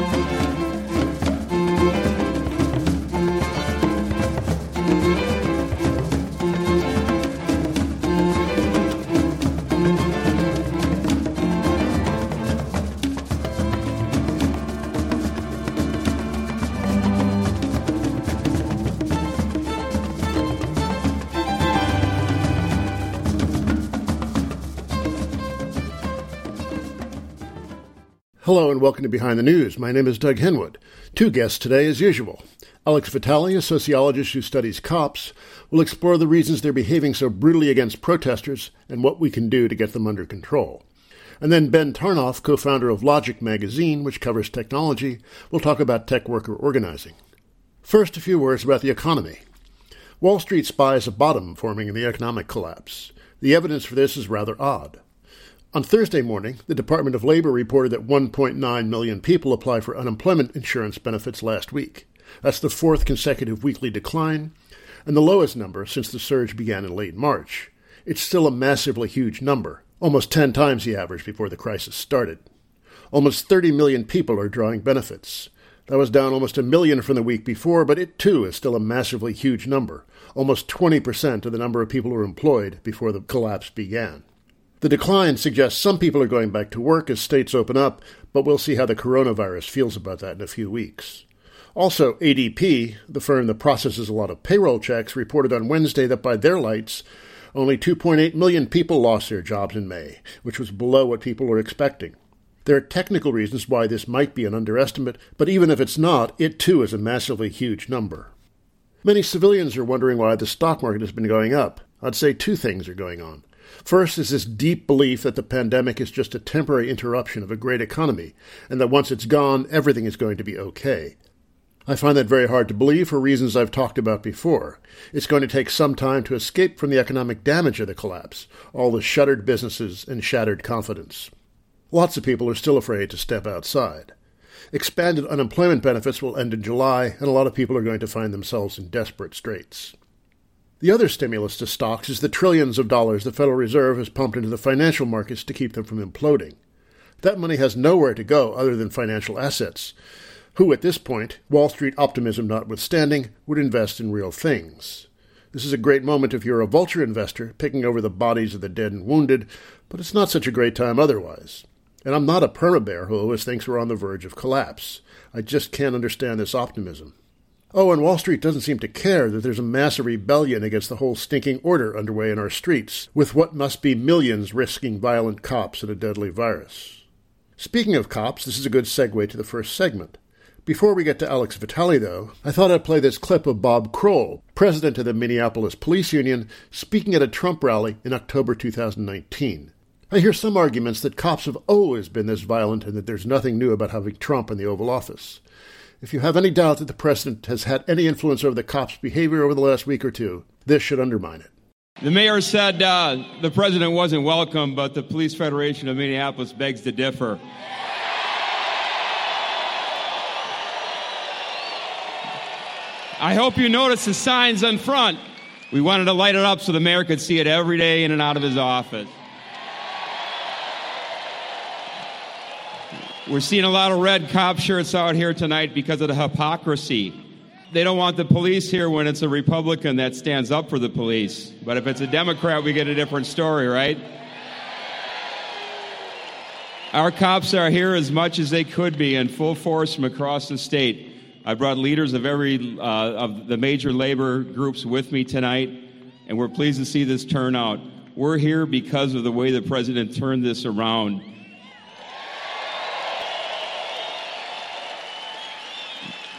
Música Hello and welcome to Behind the News. My name is Doug Henwood. Two guests today, as usual. Alex Vitale, a sociologist who studies cops, will explore the reasons they're behaving so brutally against protesters and what we can do to get them under control. And then Ben Tarnoff, co founder of Logic magazine, which covers technology, will talk about tech worker organizing. First, a few words about the economy. Wall Street spies a bottom forming in the economic collapse. The evidence for this is rather odd. On Thursday morning, the Department of Labor reported that 1.9 million people applied for unemployment insurance benefits last week. That's the fourth consecutive weekly decline, and the lowest number since the surge began in late March. It's still a massively huge number, almost 10 times the average before the crisis started. Almost 30 million people are drawing benefits. That was down almost a million from the week before, but it too is still a massively huge number, almost 20% of the number of people who were employed before the collapse began. The decline suggests some people are going back to work as states open up, but we'll see how the coronavirus feels about that in a few weeks. Also, ADP, the firm that processes a lot of payroll checks, reported on Wednesday that by their lights, only 2.8 million people lost their jobs in May, which was below what people were expecting. There are technical reasons why this might be an underestimate, but even if it's not, it too is a massively huge number. Many civilians are wondering why the stock market has been going up. I'd say two things are going on. First is this deep belief that the pandemic is just a temporary interruption of a great economy, and that once it's gone, everything is going to be okay. I find that very hard to believe for reasons I've talked about before. It's going to take some time to escape from the economic damage of the collapse, all the shuttered businesses and shattered confidence. Lots of people are still afraid to step outside. Expanded unemployment benefits will end in July, and a lot of people are going to find themselves in desperate straits. The other stimulus to stocks is the trillions of dollars the Federal Reserve has pumped into the financial markets to keep them from imploding. That money has nowhere to go other than financial assets, who at this point, Wall Street optimism notwithstanding, would invest in real things. This is a great moment if you're a vulture investor picking over the bodies of the dead and wounded, but it's not such a great time otherwise. And I'm not a perma-bear who always thinks we're on the verge of collapse. I just can't understand this optimism. Oh, and Wall Street doesn't seem to care that there's a massive rebellion against the whole stinking order underway in our streets, with what must be millions risking violent cops and a deadly virus. Speaking of cops, this is a good segue to the first segment. Before we get to Alex Vitale, though, I thought I'd play this clip of Bob Kroll, president of the Minneapolis Police Union, speaking at a Trump rally in October 2019. I hear some arguments that cops have always been this violent and that there's nothing new about having Trump in the Oval Office. If you have any doubt that the president has had any influence over the cops' behavior over the last week or two, this should undermine it. The mayor said uh, the president wasn't welcome, but the Police Federation of Minneapolis begs to differ. I hope you notice the signs in front. We wanted to light it up so the mayor could see it every day in and out of his office. We're seeing a lot of red cop shirts out here tonight because of the hypocrisy. They don't want the police here when it's a Republican that stands up for the police. But if it's a Democrat, we get a different story, right? Our cops are here as much as they could be in full force from across the state. I brought leaders of every uh, of the major labor groups with me tonight, and we're pleased to see this turnout. We're here because of the way the president turned this around.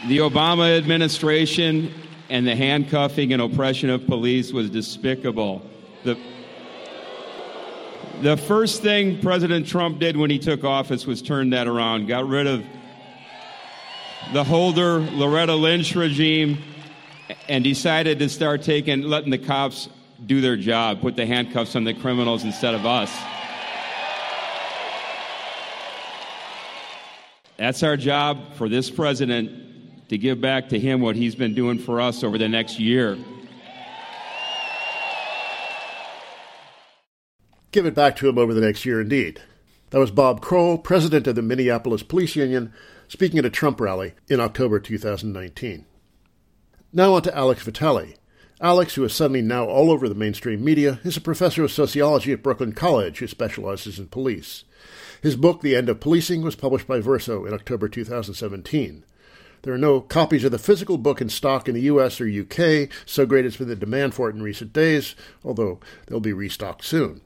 The Obama administration and the handcuffing and oppression of police was despicable. The, the first thing President Trump did when he took office was turn that around, got rid of the Holder Loretta Lynch regime, and decided to start taking, letting the cops do their job, put the handcuffs on the criminals instead of us. That's our job for this president to give back to him what he's been doing for us over the next year. Give it back to him over the next year, indeed. That was Bob Kroll, president of the Minneapolis Police Union, speaking at a Trump rally in October 2019. Now on to Alex Vitale. Alex, who is suddenly now all over the mainstream media, is a professor of sociology at Brooklyn College who specializes in police. His book, The End of Policing, was published by Verso in October 2017. There are no copies of the physical book in stock in the US or UK, so great has been the demand for it in recent days, although they'll be restocked soon.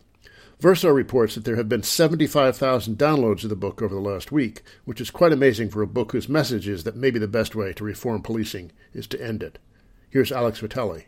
Verso reports that there have been 75,000 downloads of the book over the last week, which is quite amazing for a book whose message is that maybe the best way to reform policing is to end it. Here's Alex Vitale.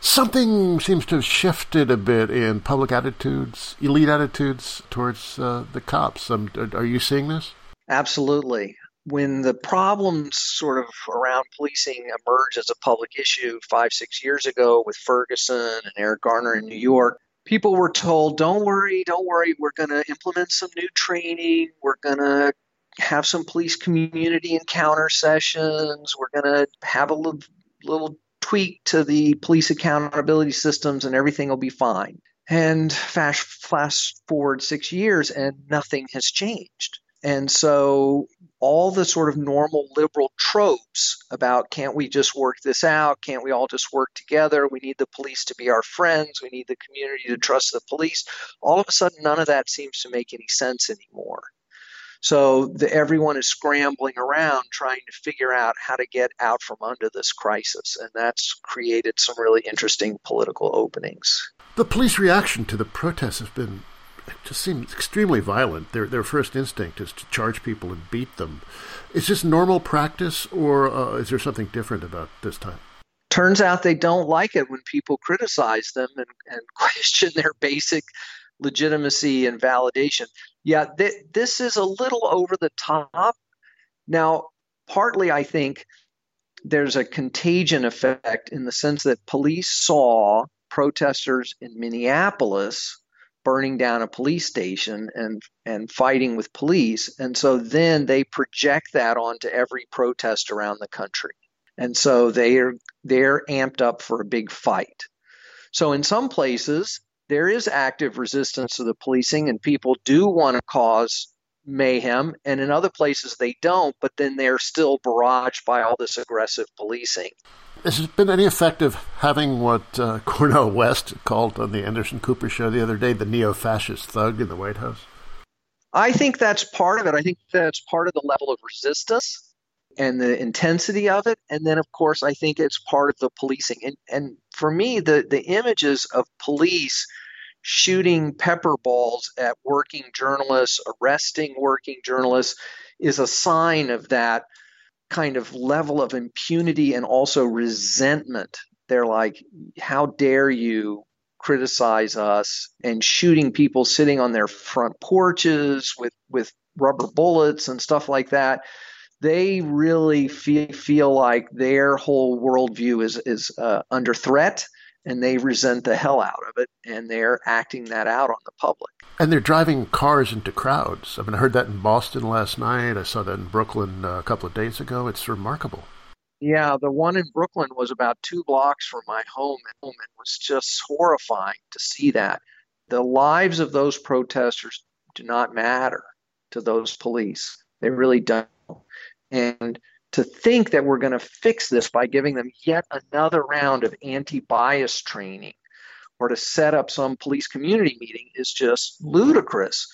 Something seems to have shifted a bit in public attitudes, elite attitudes towards uh, the cops. Um, are you seeing this? Absolutely when the problems sort of around policing emerged as a public issue five, six years ago with Ferguson and Eric Garner in New York, people were told, don't worry, don't worry, we're going to implement some new training, we're going to have some police community encounter sessions, we're going to have a little, little tweak to the police accountability systems, and everything will be fine. And fast, fast forward six years, and nothing has changed. And so all the sort of normal liberal tropes about can't we just work this out? Can't we all just work together? We need the police to be our friends. We need the community to trust the police. All of a sudden, none of that seems to make any sense anymore. So the, everyone is scrambling around trying to figure out how to get out from under this crisis. And that's created some really interesting political openings. The police reaction to the protests has been just seems extremely violent. Their their first instinct is to charge people and beat them. Is this normal practice, or uh, is there something different about this time? Turns out they don't like it when people criticize them and, and question their basic legitimacy and validation. Yeah, th- this is a little over the top. Now, partly I think there's a contagion effect in the sense that police saw protesters in Minneapolis burning down a police station and and fighting with police. And so then they project that onto every protest around the country. And so they're they're amped up for a big fight. So in some places there is active resistance to the policing and people do want to cause mayhem. And in other places they don't but then they're still barraged by all this aggressive policing has it been any effect of having what uh, Cornel West called on the Anderson Cooper show the other day the neo fascist thug in the White House? I think that's part of it. I think that's part of the level of resistance and the intensity of it. And then, of course, I think it's part of the policing. And, and for me, the, the images of police shooting pepper balls at working journalists, arresting working journalists, is a sign of that kind of level of impunity and also resentment. They're like, how dare you criticize us and shooting people sitting on their front porches with, with rubber bullets and stuff like that. They really feel, feel like their whole worldview is, is uh, under threat and they resent the hell out of it and they're acting that out on the public. And they're driving cars into crowds. I mean, I heard that in Boston last night. I saw that in Brooklyn uh, a couple of days ago. It's remarkable. Yeah, the one in Brooklyn was about two blocks from my home, and it was just horrifying to see that. The lives of those protesters do not matter to those police. They really don't. And to think that we're going to fix this by giving them yet another round of anti bias training or to set up some police community meeting is just ludicrous.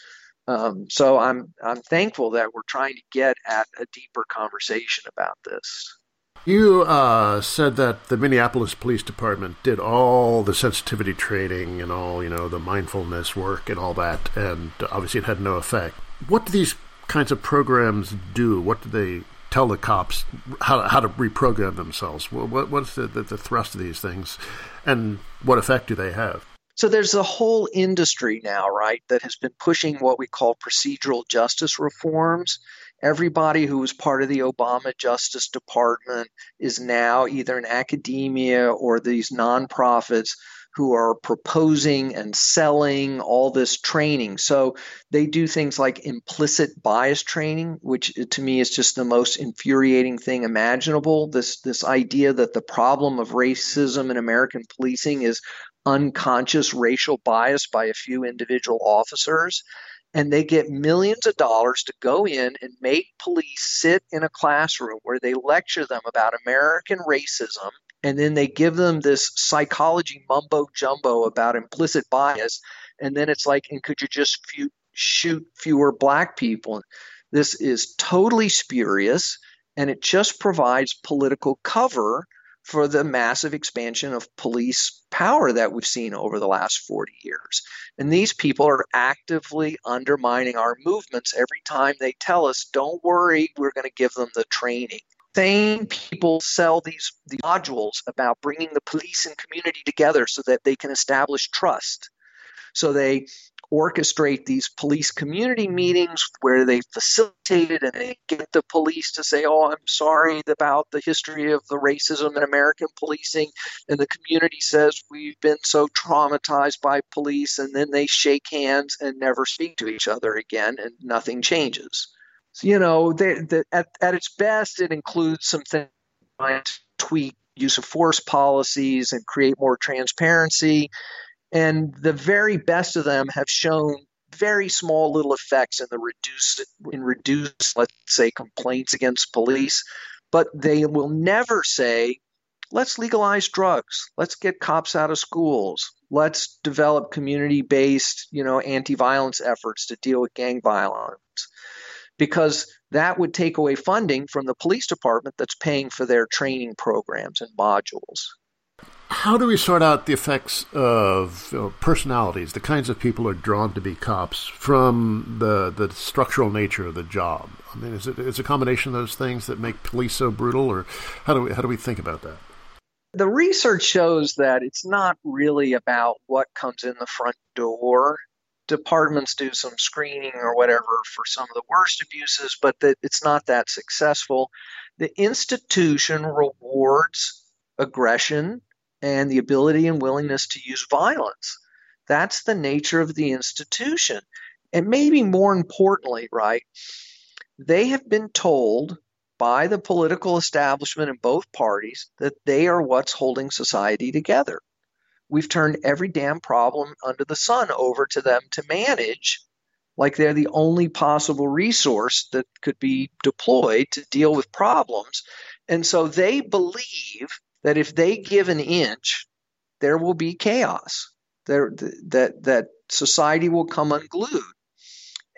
Um, so I'm I'm thankful that we're trying to get at a deeper conversation about this. You uh, said that the Minneapolis Police Department did all the sensitivity training and all you know the mindfulness work and all that, and obviously it had no effect. What do these kinds of programs do? What do they tell the cops how, how to reprogram themselves? What, what's the, the, the thrust of these things, and what effect do they have? So there's a whole industry now, right, that has been pushing what we call procedural justice reforms. Everybody who was part of the Obama Justice Department is now either in academia or these nonprofits who are proposing and selling all this training. So they do things like implicit bias training, which to me is just the most infuriating thing imaginable. This this idea that the problem of racism in American policing is unconscious racial bias by a few individual officers. and they get millions of dollars to go in and make police sit in a classroom where they lecture them about American racism and then they give them this psychology mumbo jumbo about implicit bias and then it's like and could you just few, shoot fewer black people this is totally spurious and it just provides political cover for the massive expansion of police power that we've seen over the last 40 years. And these people are actively undermining our movements every time they tell us, don't worry, we're going to give them the training. Same people sell these, these modules about bringing the police and community together so that they can establish trust. So they orchestrate these police community meetings where they facilitate it and they get the police to say, Oh, I'm sorry about the history of the racism in American policing. And the community says, We've been so traumatized by police. And then they shake hands and never speak to each other again, and nothing changes. You know, they, they, at, at its best, it includes some things like tweak use of force policies and create more transparency. And the very best of them have shown very small little effects in the reduce in reduce let's say complaints against police. But they will never say let's legalize drugs. Let's get cops out of schools. Let's develop community based you know anti-violence efforts to deal with gang violence because that would take away funding from the police department that's paying for their training programs and modules how do we sort out the effects of you know, personalities, the kinds of people who are drawn to be cops, from the the structural nature of the job? I mean, is it is a combination of those things that make police so brutal, or how do we how do we think about that? The research shows that it's not really about what comes in the front door. Departments do some screening or whatever for some of the worst abuses, but that it's not that successful. The institution rewards aggression and the ability and willingness to use violence. That's the nature of the institution. And maybe more importantly, right, they have been told by the political establishment in both parties that they are what's holding society together. We've turned every damn problem under the sun over to them to manage, like they're the only possible resource that could be deployed to deal with problems. And so they believe that if they give an inch, there will be chaos. There, that that society will come unglued.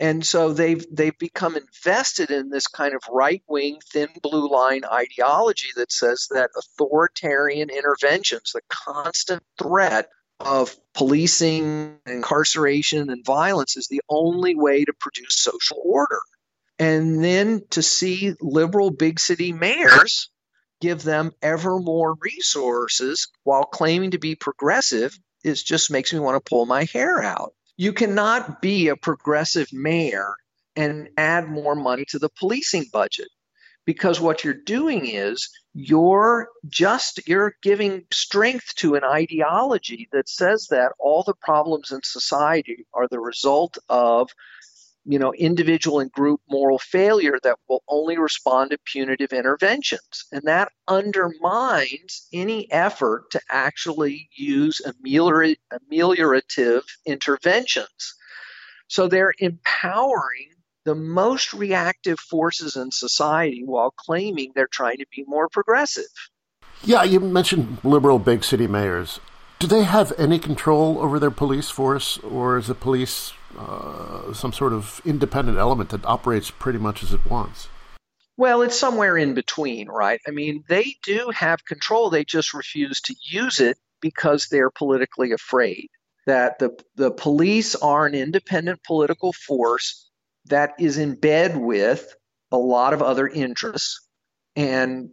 And so they've they've become invested in this kind of right wing thin blue line ideology that says that authoritarian interventions, the constant threat of policing, incarceration, and violence is the only way to produce social order. And then to see liberal big city mayors give them ever more resources while claiming to be progressive is just makes me want to pull my hair out. You cannot be a progressive mayor and add more money to the policing budget because what you're doing is you're just you're giving strength to an ideology that says that all the problems in society are the result of you know, individual and group moral failure that will only respond to punitive interventions. And that undermines any effort to actually use ameliorative interventions. So they're empowering the most reactive forces in society while claiming they're trying to be more progressive. Yeah, you mentioned liberal big city mayors. Do they have any control over their police force, or is the police uh, some sort of independent element that operates pretty much as it wants? Well, it's somewhere in between, right? I mean, they do have control, they just refuse to use it because they're politically afraid that the, the police are an independent political force that is in bed with a lot of other interests. And,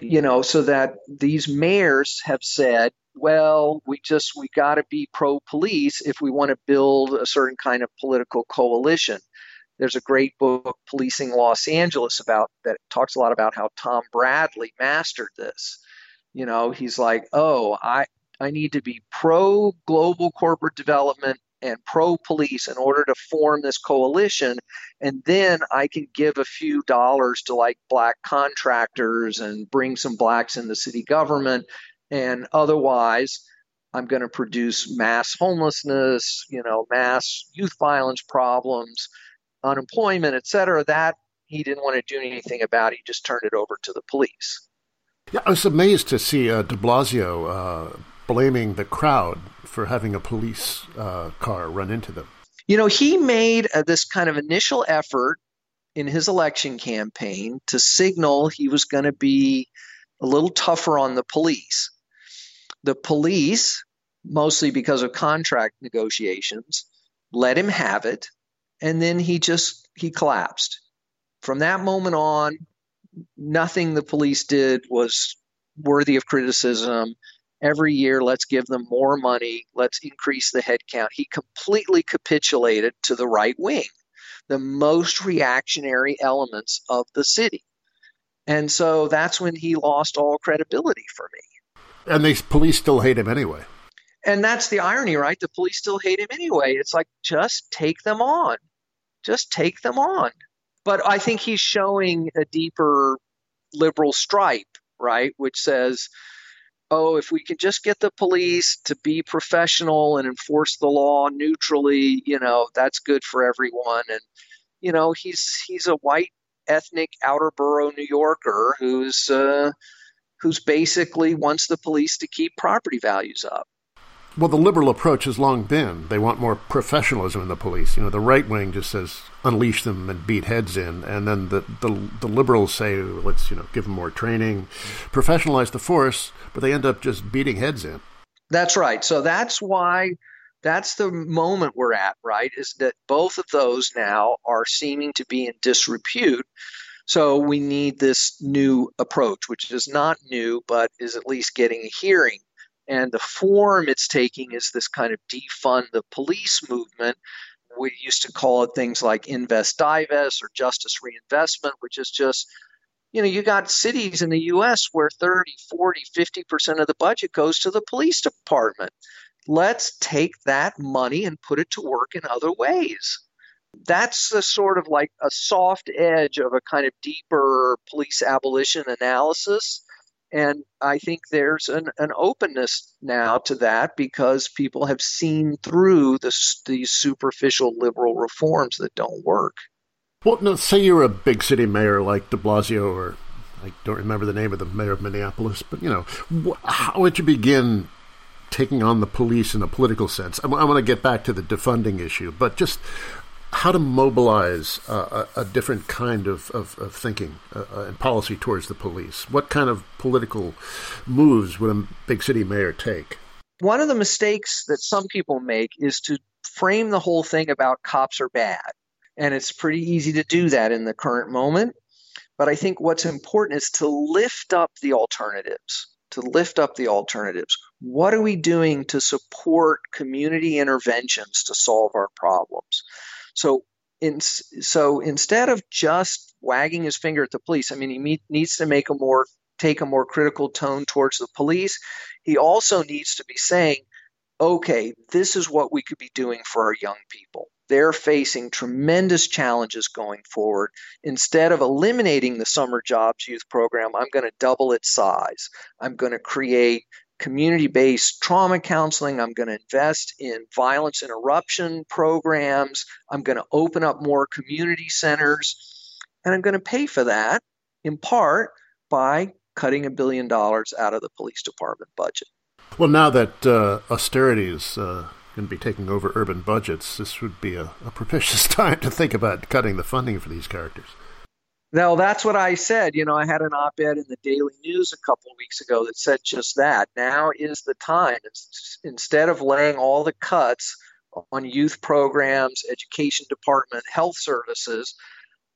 you know, so that these mayors have said, well, we just we got to be pro police if we want to build a certain kind of political coalition. There's a great book, Policing Los Angeles, about that talks a lot about how Tom Bradley mastered this. You know, he's like, oh, I I need to be pro global corporate development and pro police in order to form this coalition. And then I can give a few dollars to like black contractors and bring some blacks in the city government and otherwise I'm going to produce mass homelessness, you know, mass youth violence problems, unemployment, et cetera. That he didn't want to do anything about. He just turned it over to the police. Yeah, I was amazed to see uh, De Blasio uh, blaming the crowd for having a police uh, car run into them. You know, he made uh, this kind of initial effort in his election campaign to signal he was going to be a little tougher on the police. The police, mostly because of contract negotiations, let him have it, and then he just he collapsed. From that moment on, nothing the police did was worthy of criticism. Every year, let's give them more money, let's increase the headcount. He completely capitulated to the right wing the most reactionary elements of the city. And so that's when he lost all credibility for me. And the police still hate him anyway. And that's the irony, right? The police still hate him anyway. It's like, just take them on. Just take them on. But I think he's showing a deeper liberal stripe, right? Which says, oh, if we can just get the police to be professional and enforce the law neutrally, you know, that's good for everyone. And you know, he's he's a white ethnic outer borough New Yorker who's uh, who's basically wants the police to keep property values up. Well, the liberal approach has long been they want more professionalism in the police. You know, the right wing just says unleash them and beat heads in, and then the the, the liberals say let's you know give them more training, professionalize the force, but they end up just beating heads in. That's right. So that's why that's the moment we're at, right? Is that both of those now are seeming to be in disrepute. So we need this new approach, which is not new, but is at least getting a hearing and the form it's taking is this kind of defund the police movement. We used to call it things like invest divest or justice reinvestment, which is just, you know, you got cities in the US where 30, 40, 50% of the budget goes to the police department. Let's take that money and put it to work in other ways. That's the sort of like a soft edge of a kind of deeper police abolition analysis and I think there's an, an openness now to that because people have seen through this, these superficial liberal reforms that don't work. Well, no, say you're a big city mayor like de Blasio, or I don't remember the name of the mayor of Minneapolis, but you know, how would you begin taking on the police in a political sense? I, I want to get back to the defunding issue, but just how to mobilize uh, a, a, different kind of, of, of thinking uh, uh, and policy towards the police. What kind of political moves would a big city mayor take? One of the mistakes that some people make is to frame the whole thing about cops are bad. And it's pretty easy to do that in the current moment. But I think what's important is to lift up the alternatives, to lift up the alternatives. What are we doing to support community interventions to solve our problems? So in, so instead of just wagging his finger at the police, I mean, he meet, needs to make a more take a more critical tone towards the police. He also needs to be saying, okay, this is what we could be doing for our young people. They're facing tremendous challenges going forward. Instead of eliminating the summer jobs youth program, I'm going to double its size. I'm going to create community based trauma counseling. I'm going to invest in violence interruption programs. I'm going to open up more community centers. And I'm going to pay for that in part by cutting a billion dollars out of the police department budget. Well, now that uh, austerity is uh, going to be taking over urban budgets, this would be a, a propitious time to think about cutting the funding for these characters. Now, that's what I said. You know, I had an op ed in the Daily News a couple of weeks ago that said just that. Now is the time. It's, instead of laying all the cuts on youth programs, education department, health services,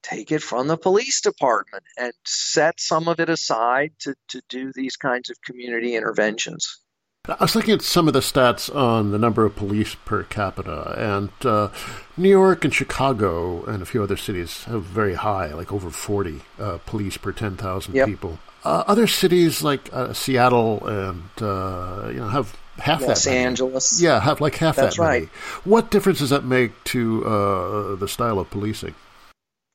take it from the police department and set some of it aside to, to do these kinds of community interventions. I was looking at some of the stats on the number of police per capita, and uh, New York and Chicago and a few other cities have very high, like over 40 uh, police per 10,000 yep. people. Uh, other cities like uh, Seattle and uh, you know have half Los that. Los Angeles. Yeah, have like half That's that. Right. What difference does that make to uh, the style of policing?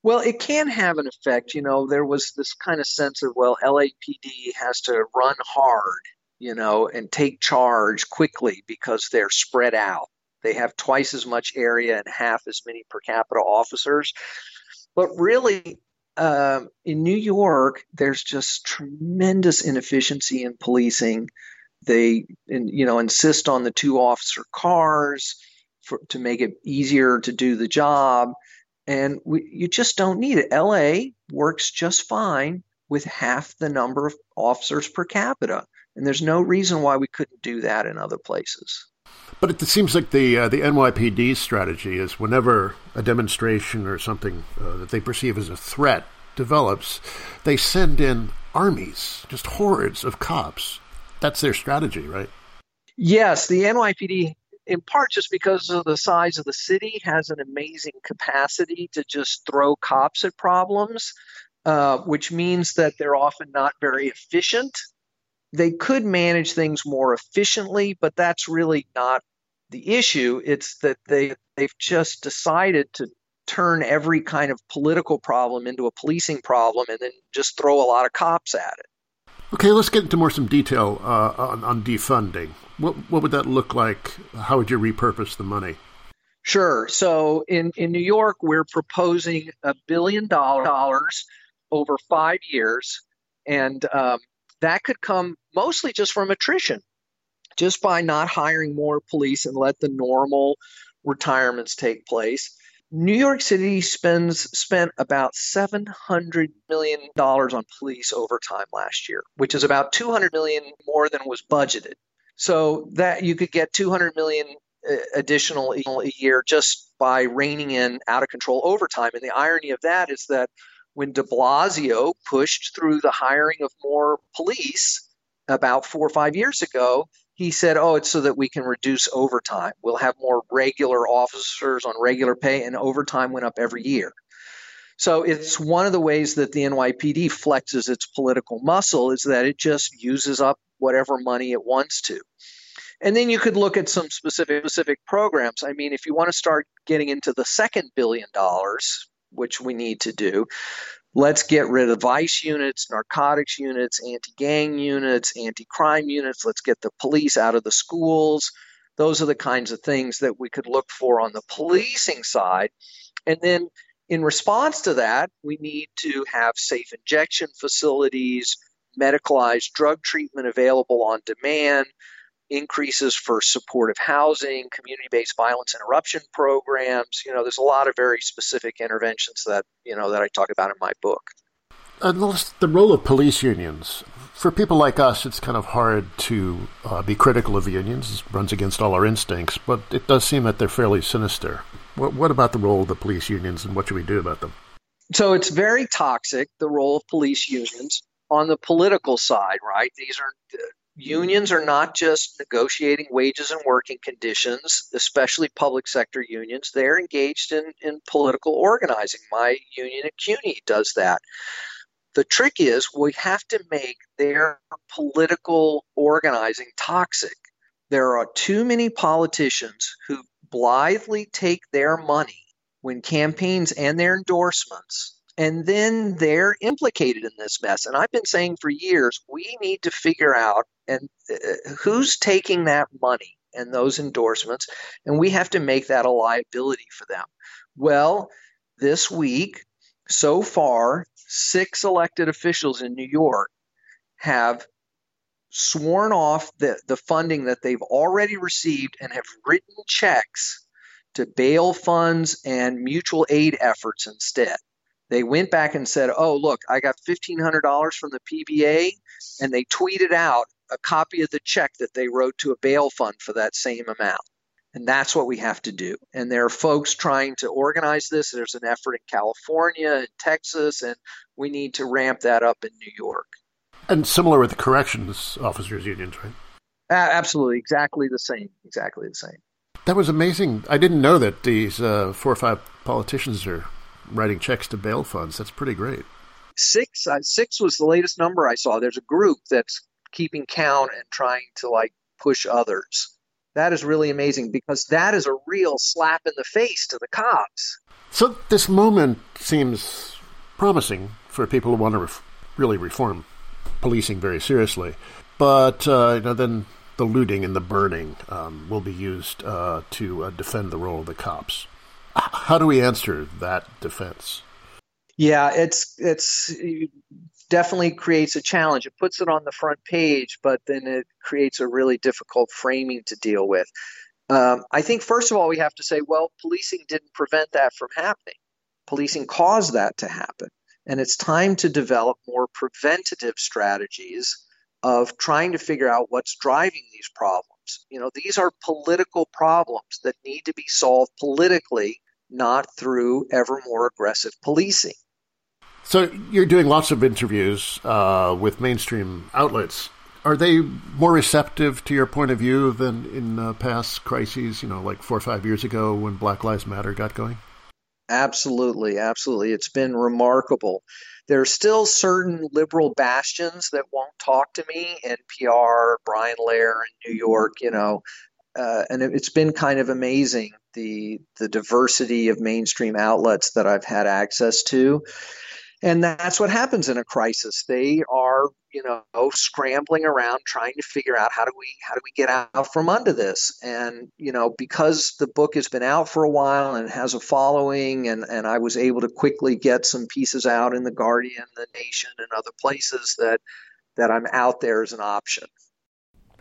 Well, it can have an effect. You know, there was this kind of sense of well, LAPD has to run hard you know, and take charge quickly because they're spread out. They have twice as much area and half as many per capita officers. But really, um, in New York, there's just tremendous inefficiency in policing. They, you know, insist on the two officer cars for, to make it easier to do the job, and we, you just don't need it. LA works just fine with half the number of officers per capita, and there's no reason why we couldn't do that in other places. But it seems like the uh, the NYPD strategy is whenever a demonstration or something uh, that they perceive as a threat develops, they send in armies, just hordes of cops. That's their strategy, right? Yes, the NYPD, in part just because of the size of the city, has an amazing capacity to just throw cops at problems, uh, which means that they're often not very efficient they could manage things more efficiently, but that's really not the issue. It's that they they've just decided to turn every kind of political problem into a policing problem and then just throw a lot of cops at it. Okay, let's get into more some detail uh, on, on defunding. What what would that look like? How would you repurpose the money? Sure. So in, in New York, we're proposing a billion dollars over five years, and um, that could come mostly just from attrition, just by not hiring more police and let the normal retirements take place. New York City spends spent about seven hundred million dollars on police overtime last year, which is about two hundred million more than was budgeted. So that you could get two hundred million uh, additional a year just by reining in out of control overtime. And the irony of that is that when de Blasio pushed through the hiring of more police about four or five years ago, he said, Oh, it's so that we can reduce overtime. We'll have more regular officers on regular pay, and overtime went up every year. So it's one of the ways that the NYPD flexes its political muscle is that it just uses up whatever money it wants to. And then you could look at some specific specific programs. I mean, if you want to start getting into the second billion dollars, which we need to do. Let's get rid of ICE units, narcotics units, anti gang units, anti crime units. Let's get the police out of the schools. Those are the kinds of things that we could look for on the policing side. And then in response to that, we need to have safe injection facilities, medicalized drug treatment available on demand, increases for supportive housing, community based violence interruption programs. You know, there's a lot of very specific interventions that, you know, that I talk about in my book. And the role of police unions. For people like us, it's kind of hard to uh, be critical of unions. It runs against all our instincts, but it does seem that they're fairly sinister. What, what about the role of the police unions and what should we do about them? So it's very toxic, the role of police unions. On the political side, right? These are unions are not just negotiating wages and working conditions, especially public sector unions. They're engaged in, in political organizing. My union at CUNY does that. The trick is we have to make their political organizing toxic. There are too many politicians who blithely take their money when campaigns and their endorsements and then they're implicated in this mess. And I've been saying for years, we need to figure out and uh, who's taking that money and those endorsements, and we have to make that a liability for them. Well, this week, so far, six elected officials in New York have sworn off the, the funding that they've already received and have written checks to bail funds and mutual aid efforts instead they went back and said, "Oh, look, I got $1500 from the PBA," and they tweeted out a copy of the check that they wrote to a bail fund for that same amount. And that's what we have to do. And there are folks trying to organize this. There's an effort in California and Texas, and we need to ramp that up in New York. And similar with the corrections officers unions, right? Uh, absolutely, exactly the same. Exactly the same. That was amazing. I didn't know that these uh, four or five politicians are writing checks to bail funds. That's pretty great. Six, uh, six was the latest number I saw. There's a group that's keeping count and trying to like push others. That is really amazing because that is a real slap in the face to the cops. So this moment seems promising for people who want to ref- really reform policing very seriously. but uh, you know, then the looting and the burning um, will be used uh, to uh, defend the role of the cops. How do we answer that defense? Yeah, it's it's it definitely creates a challenge. It puts it on the front page, but then it creates a really difficult framing to deal with. Um, I think first of all we have to say, well, policing didn't prevent that from happening. Policing caused that to happen, and it's time to develop more preventative strategies of trying to figure out what's driving these problems. You know, these are political problems that need to be solved politically, not through ever more aggressive policing. So you're doing lots of interviews uh, with mainstream outlets. Are they more receptive to your point of view than in uh, past crises? You know, like four or five years ago when Black Lives Matter got going. Absolutely, absolutely. It's been remarkable. There are still certain liberal bastions that won't talk to me. NPR, Brian Lehrer in New York, you know, uh, and it, it's been kind of amazing the the diversity of mainstream outlets that I've had access to. And that's what happens in a crisis. They are you know scrambling around trying to figure out how do we how do we get out from under this? And you know because the book has been out for a while and has a following and and I was able to quickly get some pieces out in the Guardian the Nation and other places that that I'm out there as an option.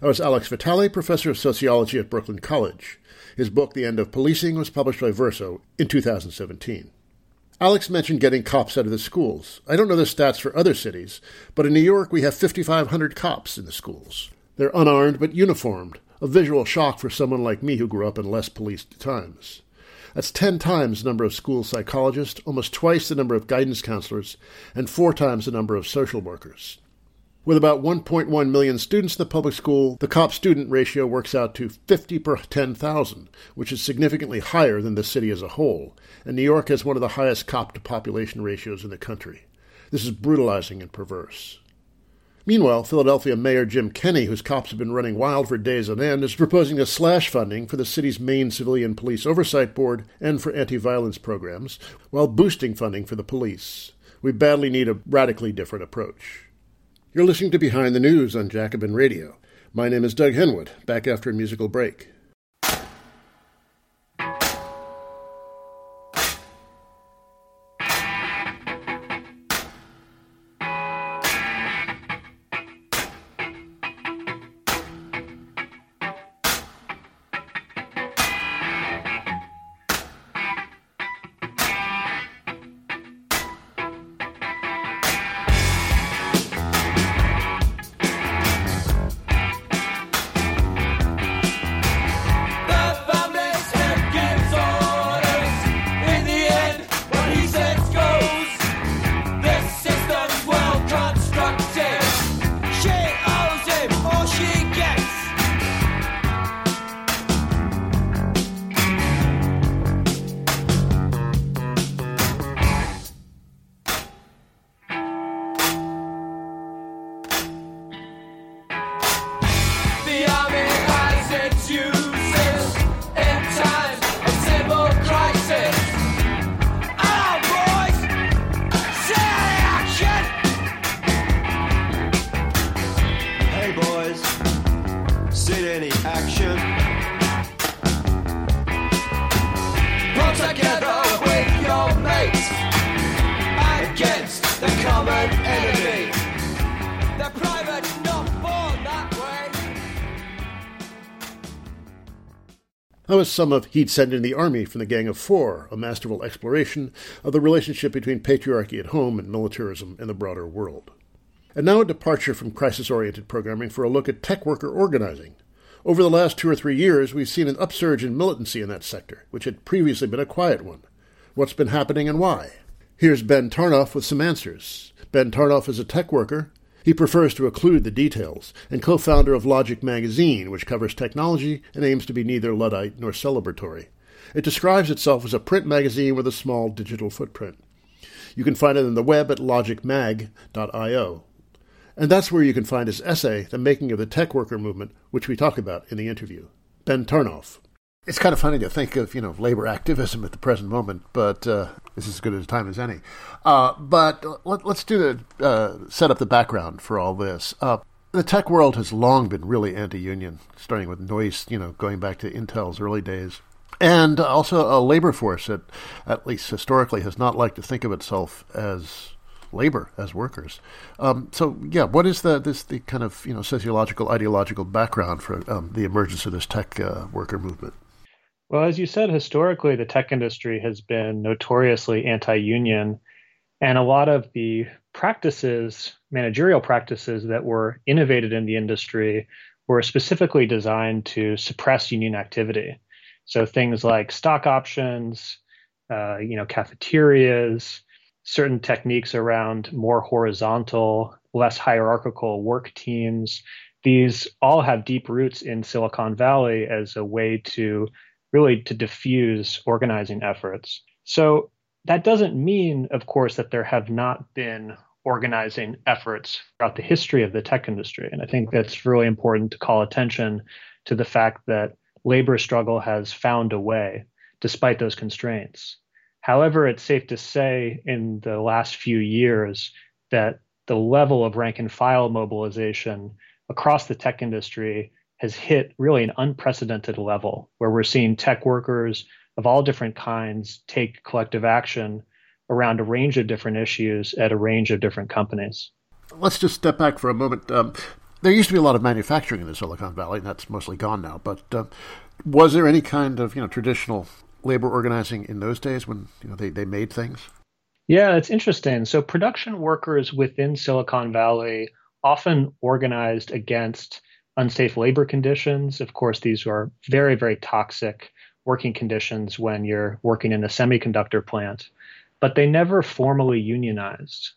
That was Alex Vitale, professor of sociology at Brooklyn College. His book, The End of Policing, was published by Verso in 2017. Alex mentioned getting cops out of the schools. I don't know the stats for other cities, but in New York we have 5,500 cops in the schools. They're unarmed but uniformed, a visual shock for someone like me who grew up in less policed times. That's 10 times the number of school psychologists, almost twice the number of guidance counselors, and four times the number of social workers. With about 1.1 million students in the public school, the cop student ratio works out to 50 per 10,000, which is significantly higher than the city as a whole, and New York has one of the highest cop to population ratios in the country. This is brutalizing and perverse. Meanwhile, Philadelphia Mayor Jim Kenney, whose cops have been running wild for days on end, is proposing to slash funding for the city's main civilian police oversight board and for anti violence programs, while boosting funding for the police. We badly need a radically different approach. You're listening to Behind the News on Jacobin Radio. My name is Doug Henwood, back after a musical break. Some of He'd Send in the Army from the Gang of Four, a masterful exploration of the relationship between patriarchy at home and militarism in the broader world. And now a departure from crisis oriented programming for a look at tech worker organizing. Over the last two or three years, we've seen an upsurge in militancy in that sector, which had previously been a quiet one. What's been happening and why? Here's Ben Tarnoff with some answers. Ben Tarnoff is a tech worker he prefers to occlude the details, and co founder of Logic magazine, which covers technology and aims to be neither Luddite nor celebratory. It describes itself as a print magazine with a small digital footprint. You can find it on the web at logicmag.io. And that's where you can find his essay, The Making of the Tech Worker Movement, which we talk about in the interview. Ben Tarnoff. It's kind of funny to think of, you know, labor activism at the present moment, but uh, this is as good a time as any. Uh, but let, us do the uh, set up the background for all this. Uh, The tech world has long been really anti-union, starting with Noyce, you know, going back to Intel's early days. And also a labor force that, at least historically, has not liked to think of itself as labor as workers. Um, so, yeah, what is the this the kind of you know sociological ideological background for um, the emergence of this tech uh, worker movement? Well, as you said, historically, the tech industry has been notoriously anti-union, and a lot of the practices, managerial practices that were innovated in the industry, were specifically designed to suppress union activity. So things like stock options, uh, you know, cafeterias, certain techniques around more horizontal, less hierarchical work teams. These all have deep roots in Silicon Valley as a way to really to diffuse organizing efforts. So that doesn't mean, of course, that there have not been organizing efforts throughout the history of the tech industry. And I think that's really important to call attention to the fact that labor struggle has found a way despite those constraints. However, it's safe to say in the last few years that the level of rank and file mobilization across the tech industry has hit really an unprecedented level where we're seeing tech workers of all different kinds take collective action around a range of different issues at a range of different companies. Let's just step back for a moment. Um, there used to be a lot of manufacturing in the Silicon Valley, and that's mostly gone now. But uh, was there any kind of you know traditional labor organizing in those days when you know they, they made things? Yeah, it's interesting. So production workers within Silicon Valley often organized against unsafe labor conditions. Of course, these are very, very toxic working conditions when you're working in a semiconductor plant, but they never formally unionized.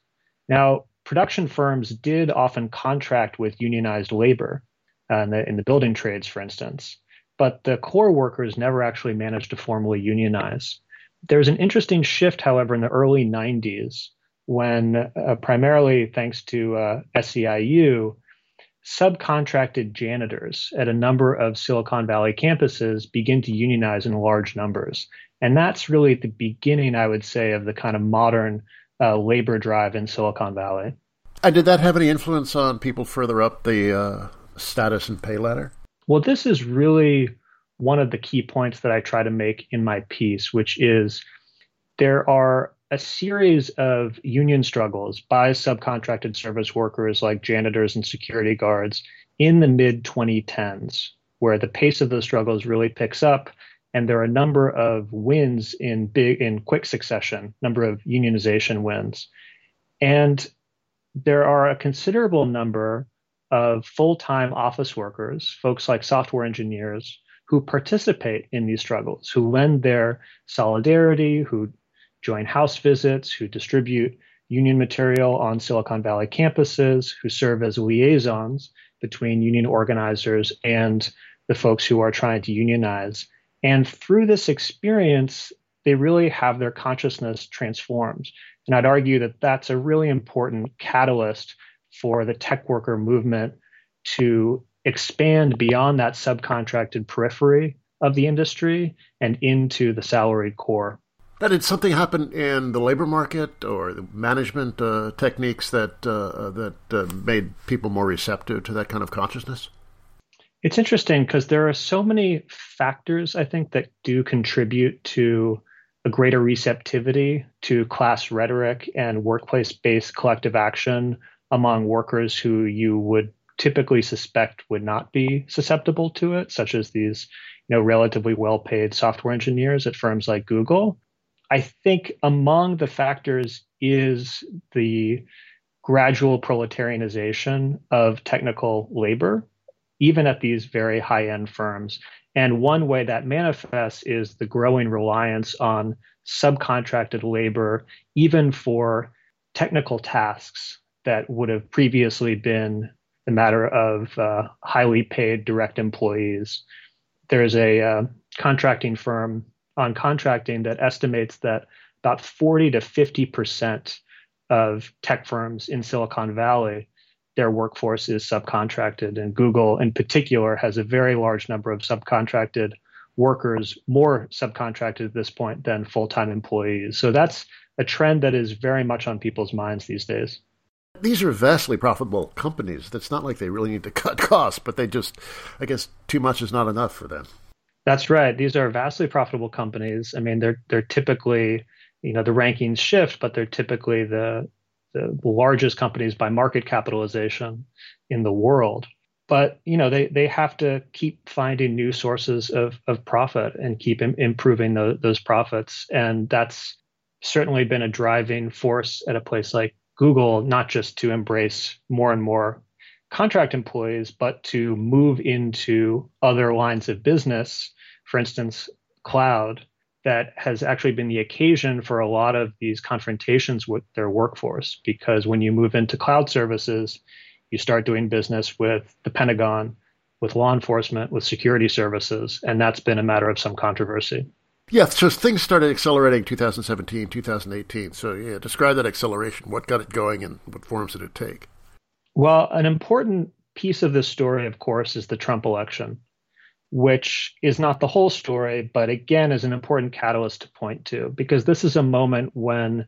Now, production firms did often contract with unionized labor uh, in, the, in the building trades, for instance but the core workers never actually managed to formally unionize. There was an interesting shift, however, in the early 90s when, uh, primarily thanks to uh, SEIU, subcontracted janitors at a number of Silicon Valley campuses begin to unionize in large numbers. And that's really at the beginning, I would say, of the kind of modern uh, labor drive in Silicon Valley. And did that have any influence on people further up the uh, status and pay ladder? Well, this is really one of the key points that I try to make in my piece, which is there are a series of union struggles by subcontracted service workers like janitors and security guards in the mid 2010s, where the pace of those struggles really picks up. And there are a number of wins in big in quick succession, number of unionization wins. And there are a considerable number of full time office workers, folks like software engineers, who participate in these struggles, who lend their solidarity, who join house visits, who distribute union material on Silicon Valley campuses, who serve as liaisons between union organizers and the folks who are trying to unionize. And through this experience, they really have their consciousness transformed. And I'd argue that that's a really important catalyst for the tech worker movement to expand beyond that subcontracted periphery of the industry and into the salaried core. That did something happen in the labor market or the management uh, techniques that uh, that uh, made people more receptive to that kind of consciousness? It's interesting because there are so many factors I think that do contribute to a greater receptivity to class rhetoric and workplace-based collective action among workers who you would typically suspect would not be susceptible to it, such as these, you know, relatively well-paid software engineers at firms like Google. I think among the factors is the gradual proletarianization of technical labor, even at these very high-end firms. And one way that manifests is the growing reliance on subcontracted labor, even for technical tasks that would have previously been a matter of uh, highly paid direct employees. There's a uh, contracting firm on contracting that estimates that about 40 to 50 percent of tech firms in Silicon Valley, their workforce is subcontracted, and Google in particular has a very large number of subcontracted workers, more subcontracted at this point than full-time employees. So that's a trend that is very much on people's minds these days. These are vastly profitable companies. That's not like they really need to cut costs, but they just, I guess, too much is not enough for them. That's right. These are vastly profitable companies. I mean, they're they're typically, you know, the rankings shift, but they're typically the the largest companies by market capitalization in the world. But you know, they they have to keep finding new sources of of profit and keep Im- improving the, those profits, and that's certainly been a driving force at a place like Google, not just to embrace more and more contract employees, but to move into other lines of business, for instance, cloud, that has actually been the occasion for a lot of these confrontations with their workforce. Because when you move into cloud services, you start doing business with the Pentagon, with law enforcement, with security services, and that's been a matter of some controversy. Yeah, so things started accelerating 2017, 2018. So, yeah, describe that acceleration. What got it going and what forms did it take? Well, an important piece of this story, of course, is the Trump election, which is not the whole story, but again is an important catalyst to point to because this is a moment when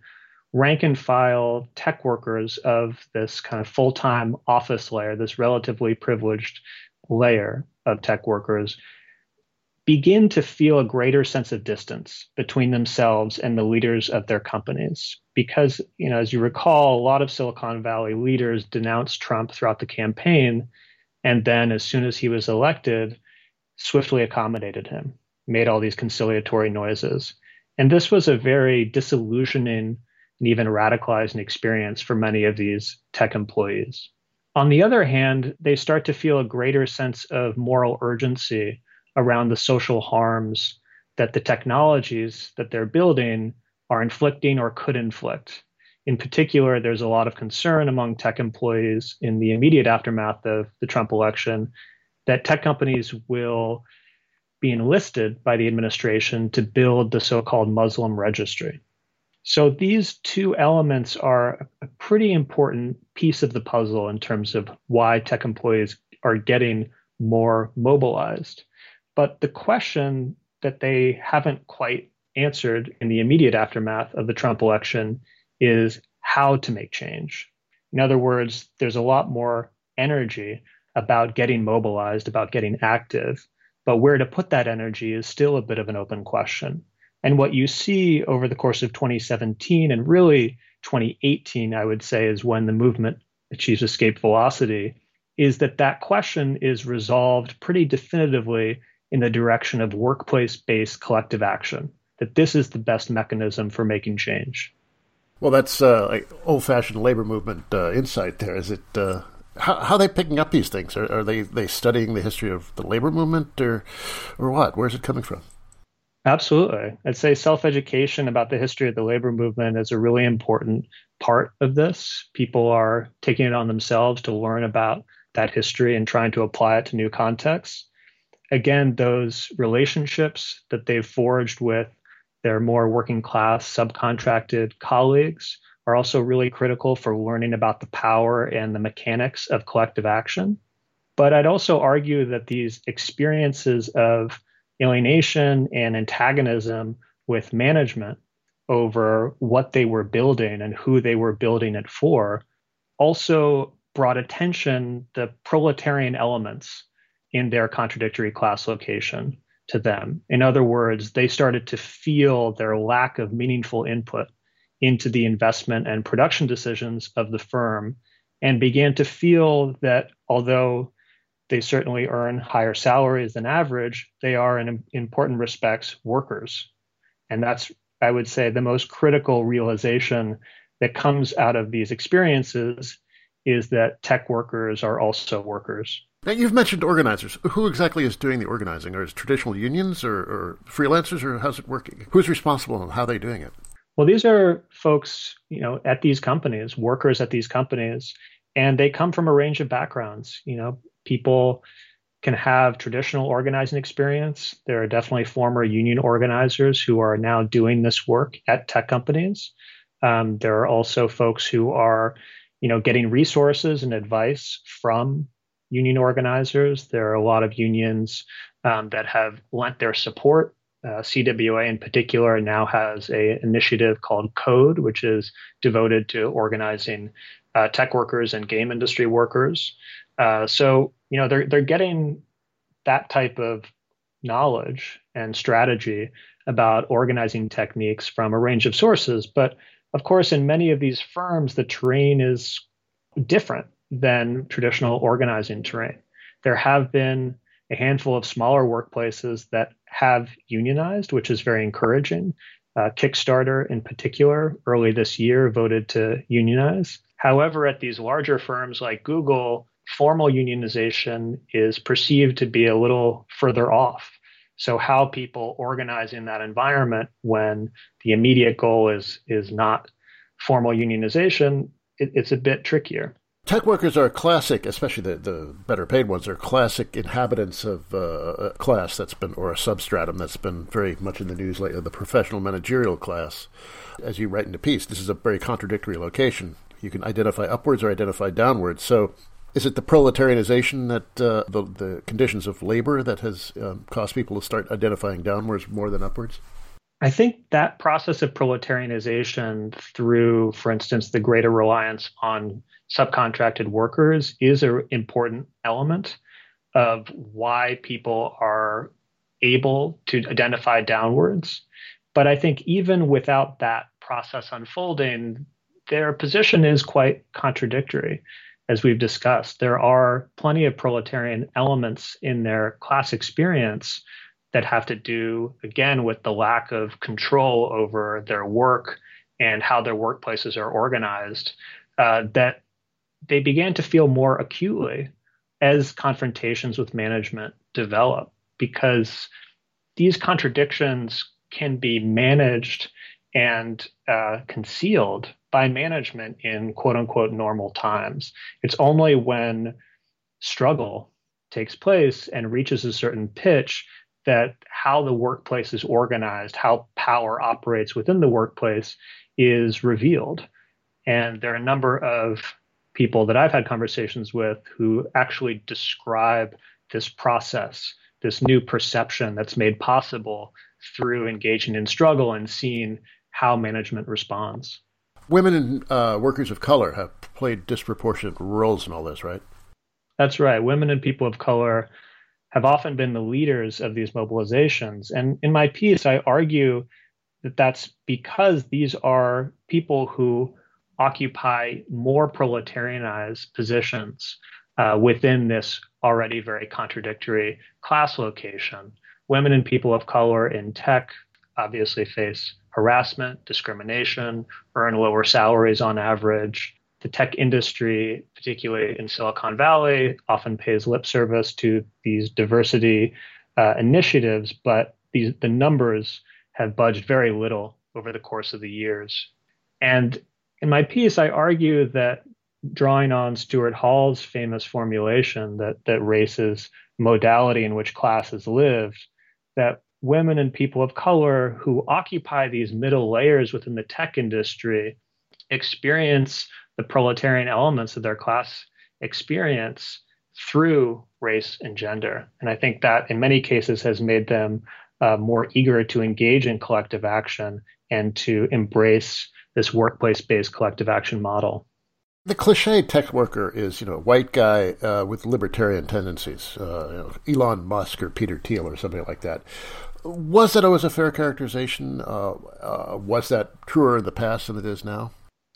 rank and file tech workers of this kind of full time office layer, this relatively privileged layer of tech workers, begin to feel a greater sense of distance between themselves and the leaders of their companies. Because, you know, as you recall, a lot of Silicon Valley leaders denounced Trump throughout the campaign. And then, as soon as he was elected, swiftly accommodated him, made all these conciliatory noises. And this was a very disillusioning and even radicalizing experience for many of these tech employees. On the other hand, they start to feel a greater sense of moral urgency around the social harms that the technologies that they're building are inflicting or could inflict. In particular, there's a lot of concern among tech employees in the immediate aftermath of the Trump election that tech companies will be enlisted by the administration to build the so called Muslim registry. So these two elements are a pretty important piece of the puzzle in terms of why tech employees are getting more mobilized. But the question that they haven't quite answered in the immediate aftermath of the Trump election is how to make change. In other words, there's a lot more energy about getting mobilized, about getting active, but where to put that energy is still a bit of an open question. And what you see over the course of 2017 and really 2018, I would say, is when the movement achieves escape velocity, is that that question is resolved pretty definitively in the direction of workplace based collective action, that this is the best mechanism for making change. Well, that's uh, like old fashioned labor movement uh, insight there. Is it. Uh, how, are they picking up these things? Are, are, they, they studying the history of the labor movement or, or what? Where's it coming from? Absolutely. I'd say self education about the history of the labor movement is a really important part of this. People are taking it on themselves to learn about that history and trying to apply it to new contexts again, those relationships that they've forged with their more working class subcontracted colleagues are also really critical for learning about the power and the mechanics of collective action. But I'd also argue that these experiences of alienation and antagonism with management over what they were building and who they were building it for also brought attention the proletarian elements in their contradictory class location to them. In other words, they started to feel their lack of meaningful input into the investment and production decisions of the firm and began to feel that although they certainly earn higher salaries than average, they are in important respects workers. And that's, I would say, the most critical realization that comes out of these experiences is that tech workers are also workers. Now, you've mentioned organizers. Who exactly is doing the organizing? Are it traditional unions or, or, freelancers, or how's it working? Who's responsible and how are they doing it? Well, these are folks, you know, at these companies, workers at these companies, and they come from a range of backgrounds. You know, people can have traditional organizing experience. There are definitely former union organizers who are now doing this work at tech companies. Um, there are also folks who are, you know, getting resources and advice from union organizers. There are a lot of unions um, that have lent their support. Uh, CWA in particular now has a initiative called Code, which is devoted to organizing uh, tech workers and game industry workers. Uh, so you know they're they're getting that type of knowledge and strategy about organizing techniques from a range of sources. But of course, in many of these firms, the terrain is different than traditional organizing terrain. There have been a handful of smaller workplaces that have unionized, which is very encouraging. Uh, Kickstarter, in particular, early this year voted to unionize. However, at these larger firms like Google, formal unionization is perceived to be a little further off. So, how people organize in that environment when the immediate goal is is not formal unionization, it, it's a bit trickier. Tech workers are classic, especially the, the better paid ones, are classic inhabitants of uh, a class that's been, or a substratum that's been very much in the news lately, the professional managerial class. As you write in the piece, this is a very contradictory location. You can identify upwards or identify downwards. So, is it the proletarianization that uh, the, the conditions of labor that has um, caused people to start identifying downwards more than upwards? I think that process of proletarianization through, for instance, the greater reliance on subcontracted workers is an important element of why people are able to identify downwards. But I think even without that process unfolding, their position is quite contradictory. As we've discussed, there are plenty of proletarian elements in their class experience that have to do, again, with the lack of control over their work and how their workplaces are organized uh, that they began to feel more acutely as confrontations with management develop because these contradictions can be managed and uh, concealed by management in quote unquote normal times. It's only when struggle takes place and reaches a certain pitch that how the workplace is organized, how power operates within the workplace is revealed. And there are a number of people that I've had conversations with who actually describe this process, this new perception that's made possible through engaging in struggle and seeing how management responds. Women and uh, workers of color have played disproportionate roles in all this, right? That's right. Women and people of color have often been the leaders of these mobilizations. And in my piece, I argue that that's because these are people who occupy more proletarianized positions uh, within this already very contradictory class location. Women and people of color in tech obviously face harassment, discrimination, earn lower salaries on average. The tech industry, particularly in Silicon Valley, often pays lip service to these diversity uh, initiatives, but these, the numbers have budged very little over the course of the years. And in my piece, I argue that drawing on Stuart Hall's famous formulation that that race is modality in which classes lived, that women and people of color who occupy these middle layers within the tech industry experience the proletarian elements of their class experience through race and gender. And I think that in many cases has made them uh, more eager to engage in collective action and to embrace this workplace based collective action model. The cliche tech worker is, you know, a white guy uh, with libertarian tendencies, uh, you know, Elon Musk or Peter Thiel or something like that. Was that always a fair characterization? Uh, uh, was that truer in the past than it is now?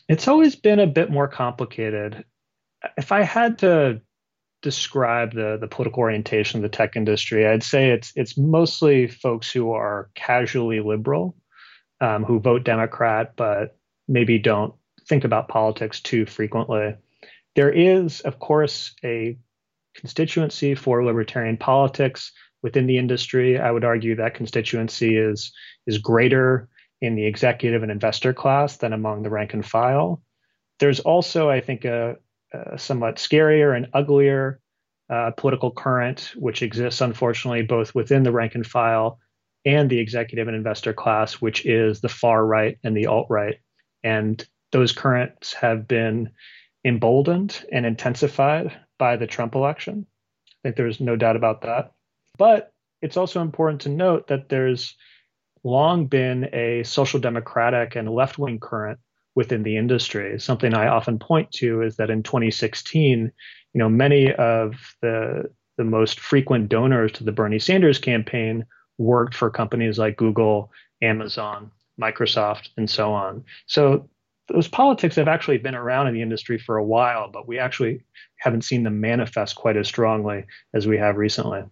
It's always been a bit more complicated. If I had to describe the the political orientation of the tech industry, I'd say it's it's mostly folks who are casually liberal, um, who vote Democrat, but maybe don't think about politics too frequently. There is, of course, a constituency for libertarian politics within the industry. I would argue that constituency is is greater in the executive and investor class than among the rank and file. There's also, I think, a, a somewhat scarier and uglier uh, political current, which exists, unfortunately, both within the rank and file and the executive and investor class, which is the far right and the alt right. And those currents have been emboldened and intensified by the Trump election. I think there's no doubt about that. But it's also important to note that there's long been a social democratic and left wing current within the industry. Something I often point to is that in 2016, you know, many of the the most frequent donors to the Bernie Sanders campaign worked for companies like Google, Amazon, Microsoft, and so on. So those politics have actually been around in the industry for a while, but we actually haven't seen them manifest quite as strongly as we have recently.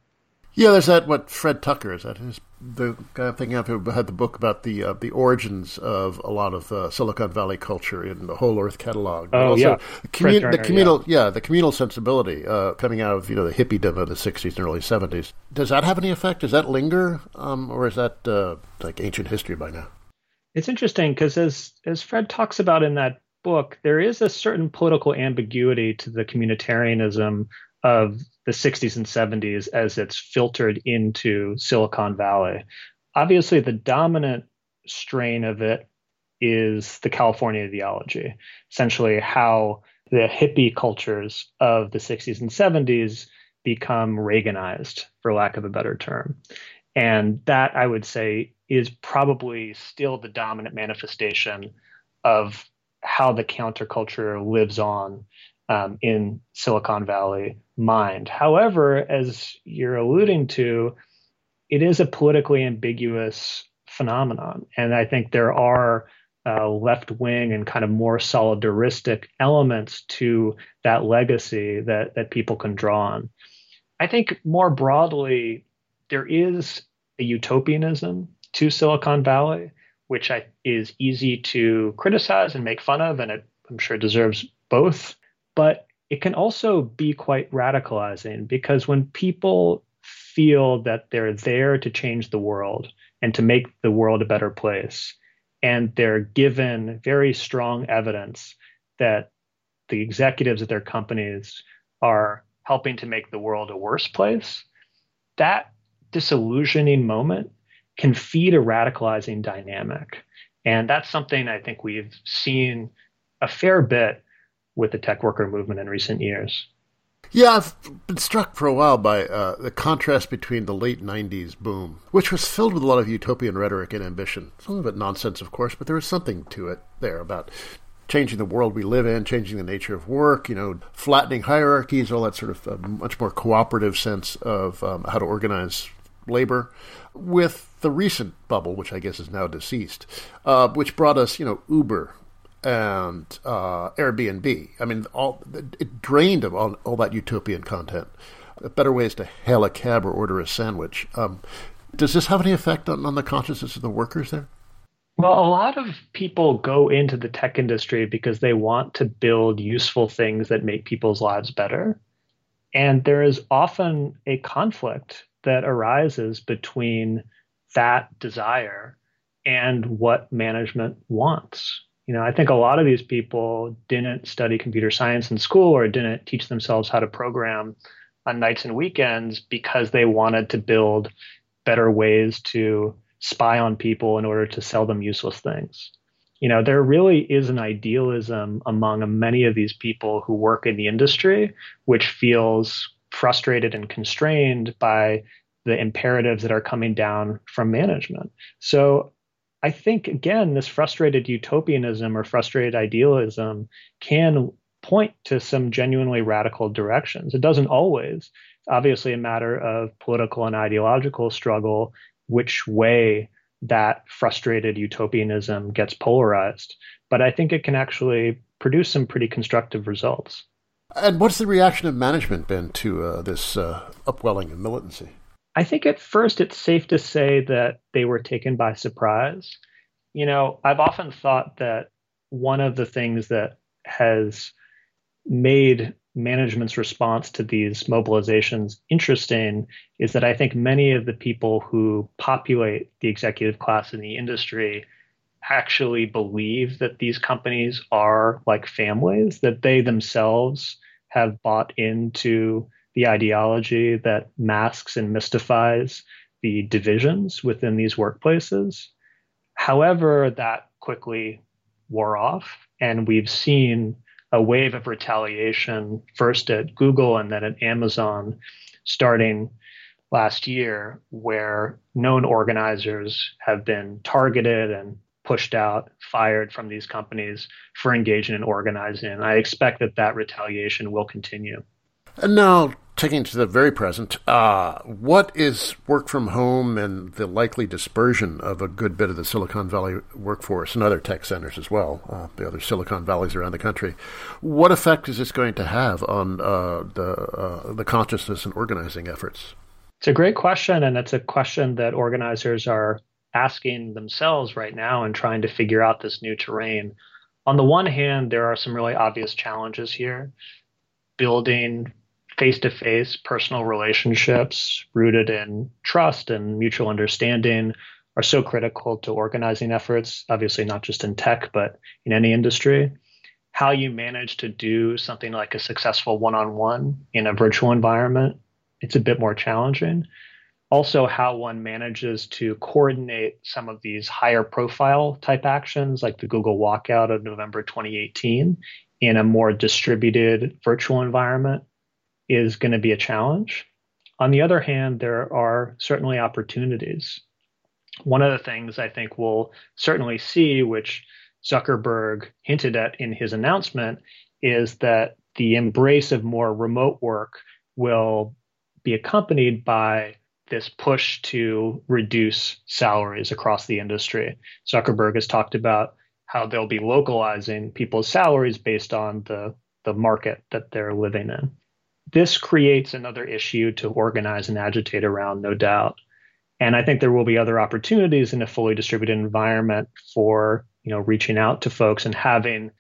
Yeah, there's that. What Fred Tucker is that? His, the guy I'm thinking of who had the book about the uh, the origins of a lot of uh, Silicon Valley culture in the Whole Earth catalog. Oh yeah, the, commun- Turner, the communal yeah. yeah. the communal sensibility uh, coming out of you know the hippiedom of the '60s and early '70s. Does that have any effect? Does that linger, um, or is that uh, like ancient history by now? It's interesting because as as Fred talks about in that book, there is a certain political ambiguity to the communitarianism of the 60s and 70s as it's filtered into Silicon Valley. Obviously, the dominant strain of it is the California ideology, essentially, how the hippie cultures of the 60s and 70s become Reaganized, for lack of a better term. And that, I would say, is probably still the dominant manifestation of how the counterculture lives on um, in Silicon Valley mind. However, as you're alluding to, it is a politically ambiguous phenomenon. And I think there are uh, left wing and kind of more solidaristic elements to that legacy that, that people can draw on. I think more broadly, there is a utopianism to Silicon Valley, which I, is easy to criticize and make fun of, and it, I'm sure deserves both. But it can also be quite radicalizing because when people feel that they're there to change the world and to make the world a better place, and they're given very strong evidence that the executives at their companies are helping to make the world a worse place, that disillusioning moment can feed a radicalizing dynamic. And that's something I think we've seen a fair bit with the tech worker movement in recent years. Yeah, I've been struck for a while by uh, the contrast between the late 90s boom, which was filled with a lot of utopian rhetoric and ambition. Some of it nonsense, of course, but there was something to it there about changing the world we live in, changing the nature of work, you know, flattening hierarchies, all that sort of uh, much more cooperative sense of um, how to organize labor. With the recent bubble, which I guess is now deceased, uh, which brought us, you know, Uber, and uh, Airbnb. I mean, all it drained of all, all that utopian content. Better ways to hail a cab or order a sandwich. Um, does this have any effect on, on the consciousness of the workers there? Well, a lot of people go into the tech industry because they want to build useful things that make people's lives better. And there is often a conflict that arises between that desire and what management wants. You know, I think a lot of these people didn't study computer science in school or didn't teach themselves how to program on nights and weekends because they wanted to build better ways to spy on people in order to sell them useless things. You know, there really is an idealism among many of these people who work in the industry, which feels frustrated and constrained by the imperatives that are coming down from management. So I think, again, this frustrated utopianism or frustrated idealism can point to some genuinely radical directions. It doesn't always. It's obviously a matter of political and ideological struggle, which way that frustrated utopianism gets polarized. But I think it can actually produce some pretty constructive results. And what's the reaction of management been to uh, this uh, upwelling of militancy? I think at first it's safe to say that they were taken by surprise. You know, I've often thought that one of the things that has made management's response to these mobilizations interesting is that I think many of the people who populate the executive class in the industry actually believe that these companies are like families, that they themselves have bought into the ideology that masks and mystifies the divisions within these workplaces. However, that quickly wore off, and we've seen a wave of retaliation first at Google and then at Amazon starting last year, where known organizers have been targeted and pushed out, fired from these companies for engaging in organizing. And I expect that that retaliation will continue. And now, taking to the very present, uh, what is work from home and the likely dispersion of a good bit of the Silicon Valley workforce and other tech centers as well, uh, the other Silicon Valleys around the country? What effect is this going to have on uh, the uh, the consciousness and organizing efforts? It's a great question, and it's a question that organizers are asking themselves right now and trying to figure out this new terrain. On the one hand, there are some really obvious challenges here. Building face to face personal relationships rooted in trust and mutual understanding are so critical to organizing efforts, obviously, not just in tech, but in any industry. How you manage to do something like a successful one on one in a virtual environment, it's a bit more challenging. Also, how one manages to coordinate some of these higher profile type actions, like the Google walkout of November 2018, in a more distributed virtual environment is going to be a challenge. On the other hand, there are certainly opportunities. One of the things I think we'll certainly see, which Zuckerberg hinted at in his announcement, is that the embrace of more remote work will be accompanied by this push to reduce salaries across the industry. Zuckerberg has talked about how they'll be localizing people's salaries based on the, the market that they're living in this creates another issue to organize and agitate around, no doubt. And I think there will be other opportunities in a fully distributed environment for you know reaching out to folks and having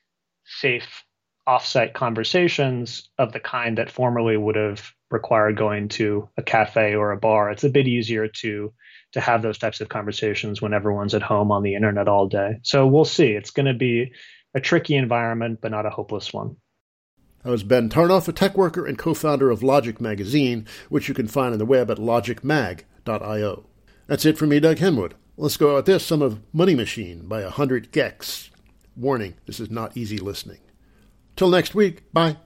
safe offsite conversations of the kind that formerly would have required going to a cafe or a bar. It's a bit easier to to have those types of conversations when everyone's at home on the internet all day. So we'll see. It's going to be a tricky environment, but not a hopeless one. That was Ben Tarnoff, a tech worker and co founder of Logic Magazine, which you can find on the web at logicmag.io. That's it for me, Doug Henwood. Let's go out this some of Money Machine by 100 gecs. Warning, this is not easy listening. Till next week, bye.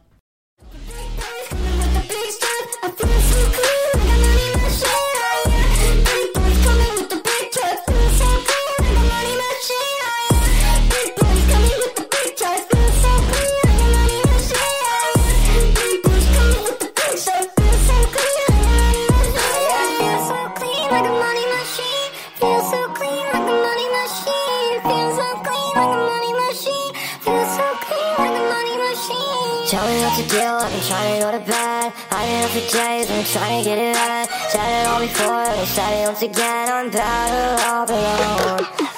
For days and trying to get it right. Said it all before, they said it once again. I'm better off alone.